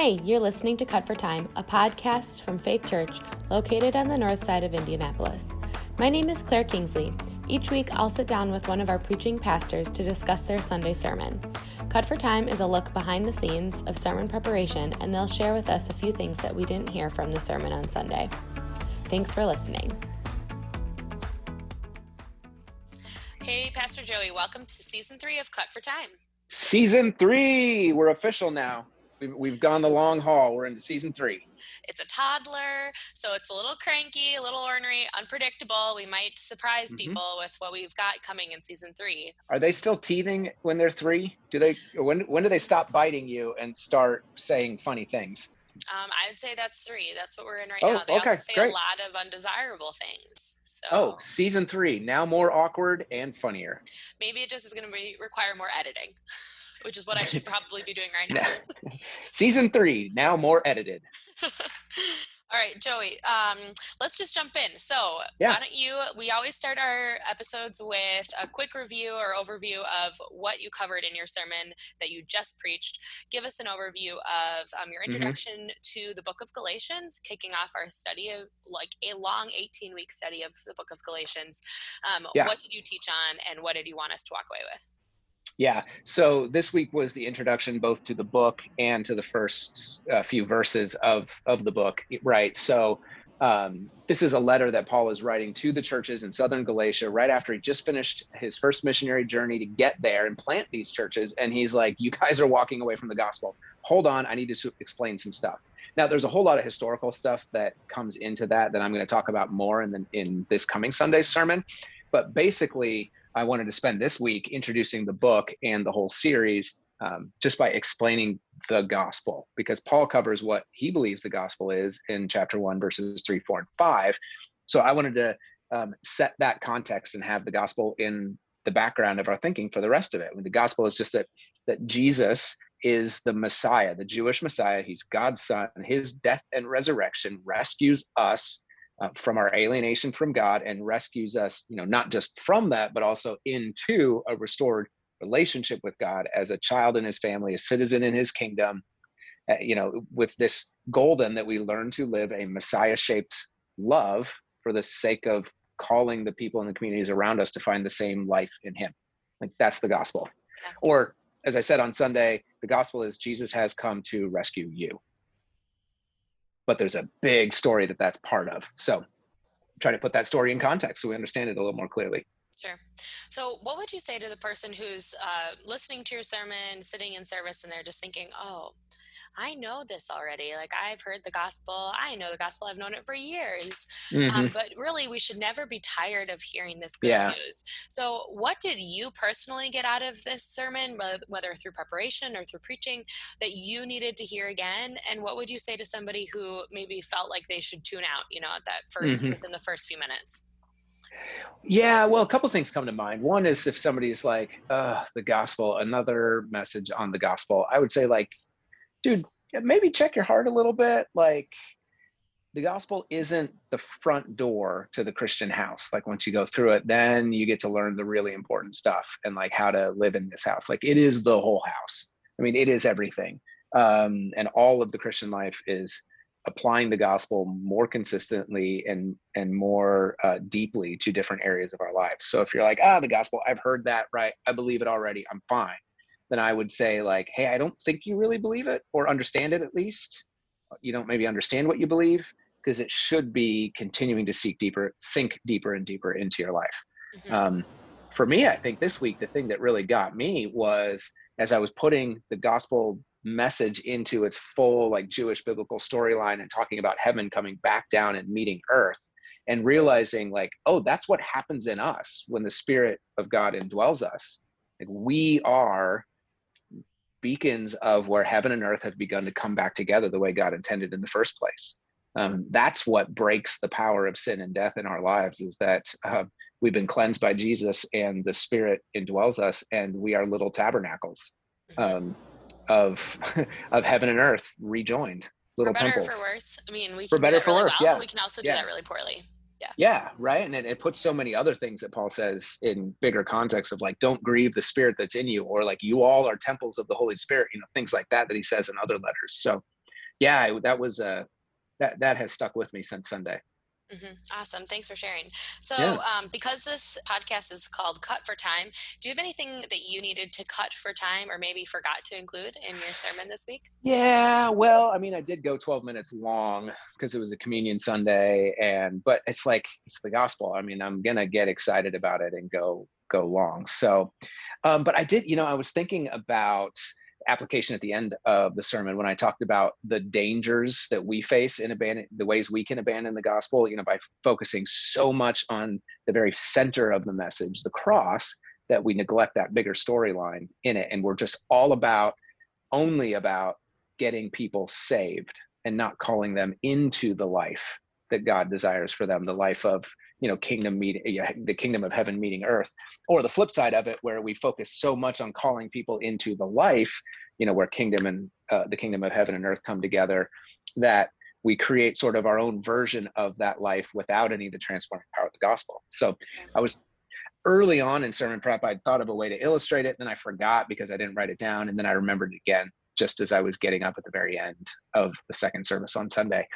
Hey, you're listening to Cut for Time, a podcast from Faith Church located on the north side of Indianapolis. My name is Claire Kingsley. Each week, I'll sit down with one of our preaching pastors to discuss their Sunday sermon. Cut for Time is a look behind the scenes of sermon preparation, and they'll share with us a few things that we didn't hear from the sermon on Sunday. Thanks for listening. Hey, Pastor Joey, welcome to season three of Cut for Time. Season three, we're official now. We've, we've gone the long haul. We're into season three. It's a toddler, so it's a little cranky, a little ornery, unpredictable. We might surprise mm-hmm. people with what we've got coming in season three. Are they still teething when they're three? Do they when when do they stop biting you and start saying funny things? Um, I'd say that's three. That's what we're in right oh, now. They okay, also say great. a lot of undesirable things. So Oh, season three, now more awkward and funnier. Maybe it just is gonna be require more editing. which is what I should probably be doing right now. Season three, now more edited. All right, Joey, um, let's just jump in. So, yeah. why don't you? We always start our episodes with a quick review or overview of what you covered in your sermon that you just preached. Give us an overview of um, your mm-hmm. introduction mm-hmm. to the book of Galatians, kicking off our study of like a long 18 week study of the book of Galatians. Um, yeah. What did you teach on, and what did you want us to walk away with? Yeah. So this week was the introduction both to the book and to the first uh, few verses of of the book. Right. So um, this is a letter that Paul is writing to the churches in southern Galatia right after he just finished his first missionary journey to get there and plant these churches. And he's like, "You guys are walking away from the gospel. Hold on, I need to explain some stuff." Now, there's a whole lot of historical stuff that comes into that that I'm going to talk about more in the, in this coming Sunday sermon. But basically, I wanted to spend this week introducing the book and the whole series um, just by explaining the gospel, because Paul covers what he believes the gospel is in chapter one, verses three, four, and five. So I wanted to um, set that context and have the gospel in the background of our thinking for the rest of it. I mean, the gospel is just that that Jesus is the Messiah, the Jewish Messiah. He's God's son. His death and resurrection rescues us uh, from our alienation from God and rescues us, you know, not just from that, but also into a restored relationship with God as a child in his family, a citizen in his kingdom, uh, you know, with this golden that we learn to live a Messiah shaped love for the sake of calling the people in the communities around us to find the same life in him. Like that's the gospel. Or as I said on Sunday, the gospel is Jesus has come to rescue you but there's a big story that that's part of. So try to put that story in context so we understand it a little more clearly. Sure. So, what would you say to the person who's uh, listening to your sermon, sitting in service, and they're just thinking, oh, I know this already. Like I've heard the gospel. I know the gospel. I've known it for years. Um, mm-hmm. Um, but really, we should never be tired of hearing this good yeah. news. So, what did you personally get out of this sermon, whether through preparation or through preaching, that you needed to hear again? And what would you say to somebody who maybe felt like they should tune out, you know, at that 1st mm-hmm. within the first few minutes? Yeah, well, a couple things come to mind. One is if somebody is like, uh, the gospel, another message on the gospel, I would say, like, dude, maybe check your heart a little bit. Like the gospel isn't the front door to the Christian house. Like once you go through it, then you get to learn the really important stuff and like how to live in this house. Like it is the whole house. I mean, it is everything. Um, and all of the Christian life is applying the gospel more consistently and and more uh, deeply to different areas of our lives. So if you're like, ah, the gospel, I've heard that, right? I believe it already. I'm fine then I would say like, hey, I don't think you really believe it or understand it at least. You don't maybe understand what you believe because it should be continuing to seek deeper, sink deeper and deeper into your life. Mm-hmm. Um, for me, I think this week the thing that really got me was as I was putting the gospel message into its full like Jewish biblical storyline and talking about heaven coming back down and meeting earth and realizing like, oh, that's what happens in us when the spirit of God indwells us. Like we are beacons of where heaven and earth have begun to come back together the way God intended in the first place. Um, that's what breaks the power of sin and death in our lives is that uh, we've been cleansed by Jesus and the Spirit indwells us, and we are little tabernacles um, of of heaven and earth rejoined, little for better temples. For worse, I mean, we can for better for really worse, well, yeah. we can also do yeah. that really poorly yeah. Yeah right? And it, it puts so many other things that paul says in bigger context of like don't grieve the spirit that's in you or like you all are temples of the holy spirit you know things like that that he says in other letters. So yeah, that was uh, that that has stuck with me since Sunday. Mm-hmm. Awesome. Thanks for sharing. So, yeah. um, because this podcast is called Cut for Time, do you have anything that you needed to cut for time or maybe forgot to include in your sermon this week? Yeah, well, I mean, I did go 12 minutes long because it was a communion Sunday and but it's like it's the gospel. I mean, I'm going to get excited about it and go go long. So, um, but I did, you know, I was thinking about application at the end of the sermon when I talked about the dangers that we face in abandon the ways we can abandon the gospel, you know, by focusing so much on the very center of the message, the cross, that we neglect that bigger storyline in it. And we're just all about only about getting people saved and not calling them into the life that God desires for them, the life of you know kingdom meeting the kingdom of heaven meeting earth. Or the flip side of it where we focus so much on calling people into the life you know where kingdom and uh, the kingdom of heaven and earth come together that we create sort of our own version of that life without any of the transforming power of the gospel. So i was early on in sermon prep i'd thought of a way to illustrate it then i forgot because i didn't write it down and then i remembered it again just as i was getting up at the very end of the second service on sunday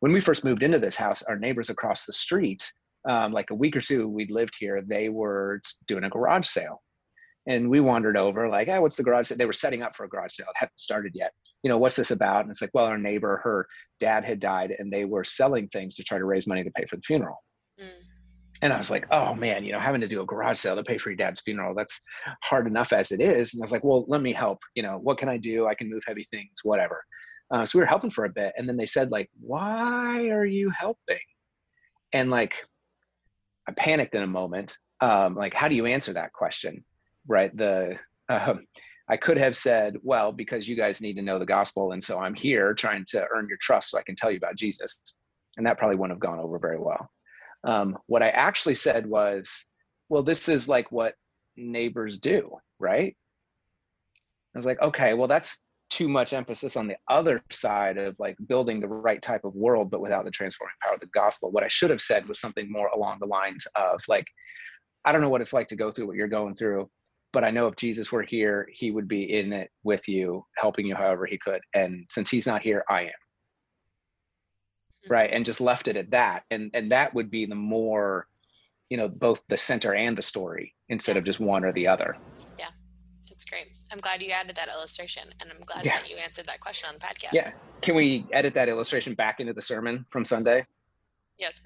when we first moved into this house our neighbors across the street um, like a week or two we'd lived here, they were doing a garage sale. And we wandered over, like, oh, what's the garage sale? They were setting up for a garage sale. It hadn't started yet. You know, what's this about? And it's like, well, our neighbor, her dad had died, and they were selling things to try to raise money to pay for the funeral. Mm. And I was like, oh man, you know, having to do a garage sale to pay for your dad's funeral, that's hard enough as it is. And I was like, well, let me help. You know, what can I do? I can move heavy things, whatever. Uh, so we were helping for a bit. And then they said, like, why are you helping? And like, I panicked in a moment. Um, like, how do you answer that question? Right. The um, I could have said, well, because you guys need to know the gospel, and so I'm here trying to earn your trust so I can tell you about Jesus, and that probably wouldn't have gone over very well. Um, what I actually said was, well, this is like what neighbors do, right? I was like, okay, well, that's too much emphasis on the other side of like building the right type of world but without the transforming power of the gospel. What i should have said was something more along the lines of like i don't know what it's like to go through what you're going through but i know if jesus were here he would be in it with you helping you however he could. And since he's not here i am right and just left it at that and and that would be the more you know both the center and the story instead of just one or the other yeah that's great. I'm glad you added that illustration, and I'm glad yeah. that you answered that question on the podcast. Yeah. Can we edit that illustration back into the sermon from Sunday? Yes.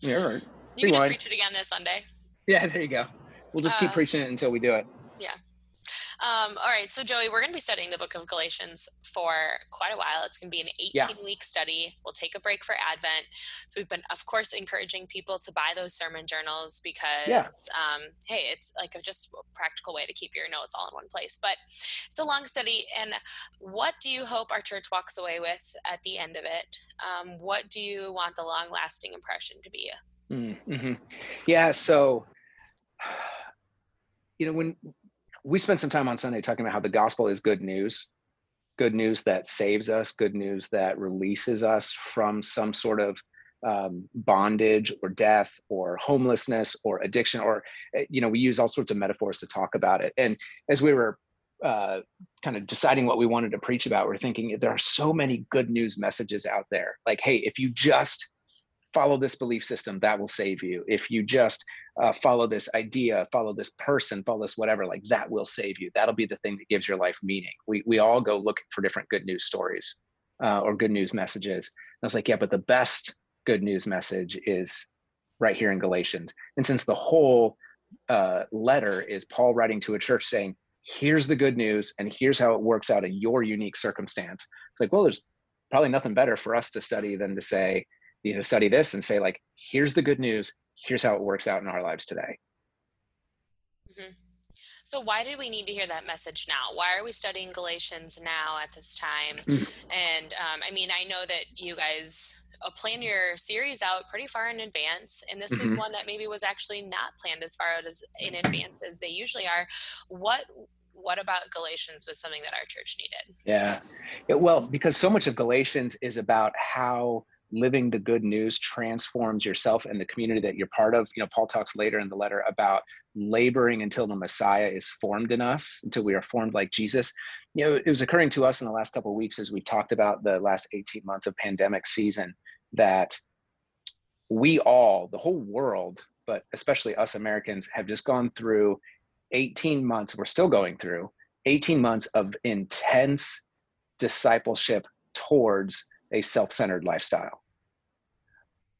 Yeah, all right. You can just preach it again this Sunday. Yeah, there you go. We'll just keep uh, preaching it until we do it. Yeah. Um, all right, so Joey, we're going to be studying the book of Galatians for quite a while. It's going to be an 18 yeah. week study. We'll take a break for Advent. So we've been, of course, encouraging people to buy those sermon journals because, yeah. um, hey, it's like a just a practical way to keep your notes all in one place. But it's a long study. And what do you hope our church walks away with at the end of it? Um, what do you want the long lasting impression to be? Mm-hmm. Yeah, so you know when we spent some time on Sunday talking about how the gospel is good news, good news that saves us, good news that releases us from some sort of um, bondage or death or homelessness or addiction or eh, you know we use all sorts of metaphors to talk about it. And as we were uh, kind of deciding what we wanted to preach about we're thinking there are so many good news messages out there. Like hey if you just follow this belief system that will save you. If you just uh, follow this idea follow this person follow this whatever like that will save you. That'll be the thing that gives your life meaning. We, we all go looking for different good news stories uh, or good news messages. And i was like yeah but the best good news message is right here in galatians. And since the whole uh, letter is paul writing to a church saying here's the good news and here's how it works out in your unique circumstance it's like well there's probably nothing better for us to study than to say you know study this and say like here's the good news. Here's how it works out in our lives today. Mm-hmm. so why did we need to hear that message now? Why are we studying galatians now at this time? Mm-hmm. and um, i mean i know that you guys uh, plan your series out pretty far in advance and this mm-hmm. was one that maybe was actually not planned as far out as in advance as they usually are. What what about galatians was something that our church needed? Yeah. Well because so much of galatians is about how living the good news transforms yourself and the community that you're part of. You know, Paul talks later in the letter about laboring until the Messiah is formed in us, until we are formed like Jesus. You know, it was occurring to us in the last couple of weeks as we talked about the last 18 months of pandemic season that we all, the whole world, but especially us Americans, have just gone through 18 months, we're still going through 18 months of intense discipleship towards a self-centered lifestyle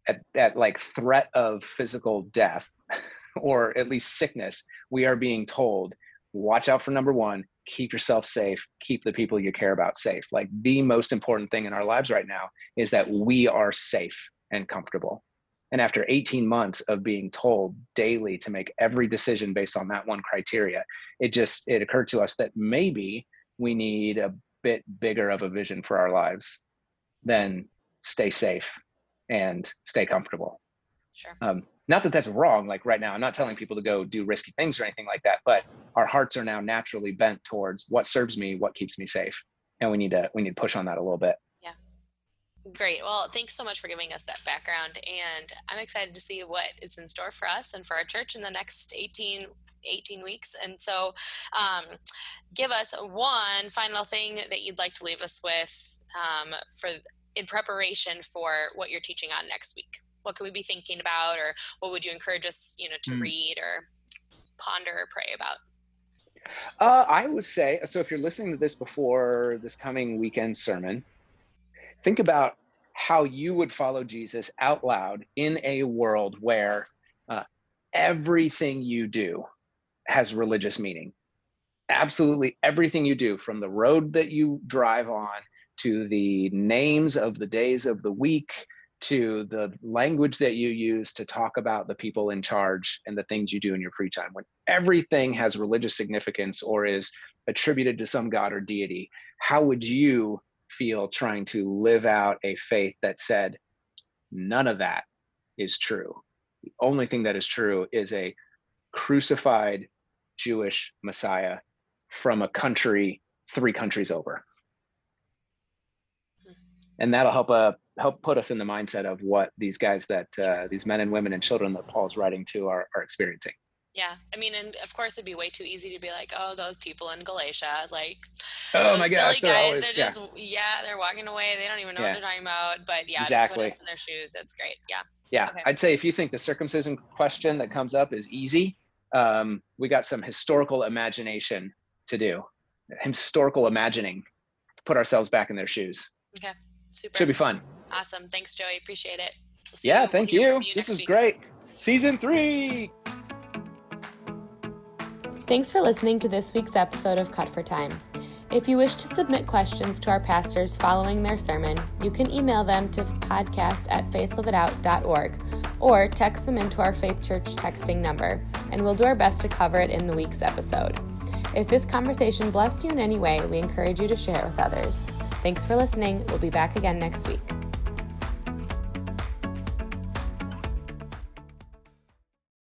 at, at like threat of physical death or at least sickness we are being told watch out for number one keep yourself safe keep the people you care about safe. Like the most important thing in our lives right now is that we are safe and comfortable. And after 18 months of being told daily to make every decision based on that one criteria it just it occurred to us that maybe we need a bit bigger of a vision for our lives than stay safe and stay comfortable. Sure. Um, not that that's wrong. Like right now, I'm not telling people to go do risky things or anything like that. But our hearts are now naturally bent towards what serves me, what keeps me safe, and we need to we need to push on that a little bit. Great. Well, thanks so much for giving us that background. And I'm excited to see what is in store for us and for our church in the next 18, 18 weeks. And so, um, give us one final thing that you'd like to leave us with um, for in preparation for what you're teaching on next week? What could we be thinking about, or what would you encourage us, you know, to mm. read or ponder or pray about? Uh, I would say so. If you're listening to this before this coming weekend sermon, think about how you would follow Jesus out loud in a world where uh, everything you do has religious meaning. Absolutely everything you do, from the road that you drive on to the names of the days of the week, to the language that you use to talk about the people in charge and the things you do in your free time. When everything has religious significance or is attributed to some god or deity, how would you feel trying to live out a faith that said, none of that is true? The only thing that is true is a crucified Jewish Messiah from a country three countries over and that'll help uh help put us in the mindset of what these guys that uh, these men and women and children that Paul's writing to are, are experiencing. Yeah, I mean, and of course, it'd be way too easy to be like, "Oh, those people in Galatia, like, oh my gosh, they're guys always, just, yeah. yeah. they're walking away. They don't even know yeah. what they're talking about." But yeah, exactly. put us in their shoes. That's great. Yeah. Yeah, okay. I'd say if you think the circumcision question that comes up is easy, um, we got some historical imagination to do, historical imagining, put ourselves back in their shoes. Okay. Super. Should be fun. Awesome. Thanks, Joey. Appreciate it. We'll yeah, you. thank we'll you. you. This is week. great. Season three. Thanks for listening to this week's episode of Cut for Time. If you wish to submit questions to our pastors following their sermon, you can email them to podcast at faithliveitout.org or text them into our Faith Church texting number, and we'll do our best to cover it in the week's episode. If this conversation blessed you in any way, we encourage you to share it with others. Thanks for listening. We'll be back again next week.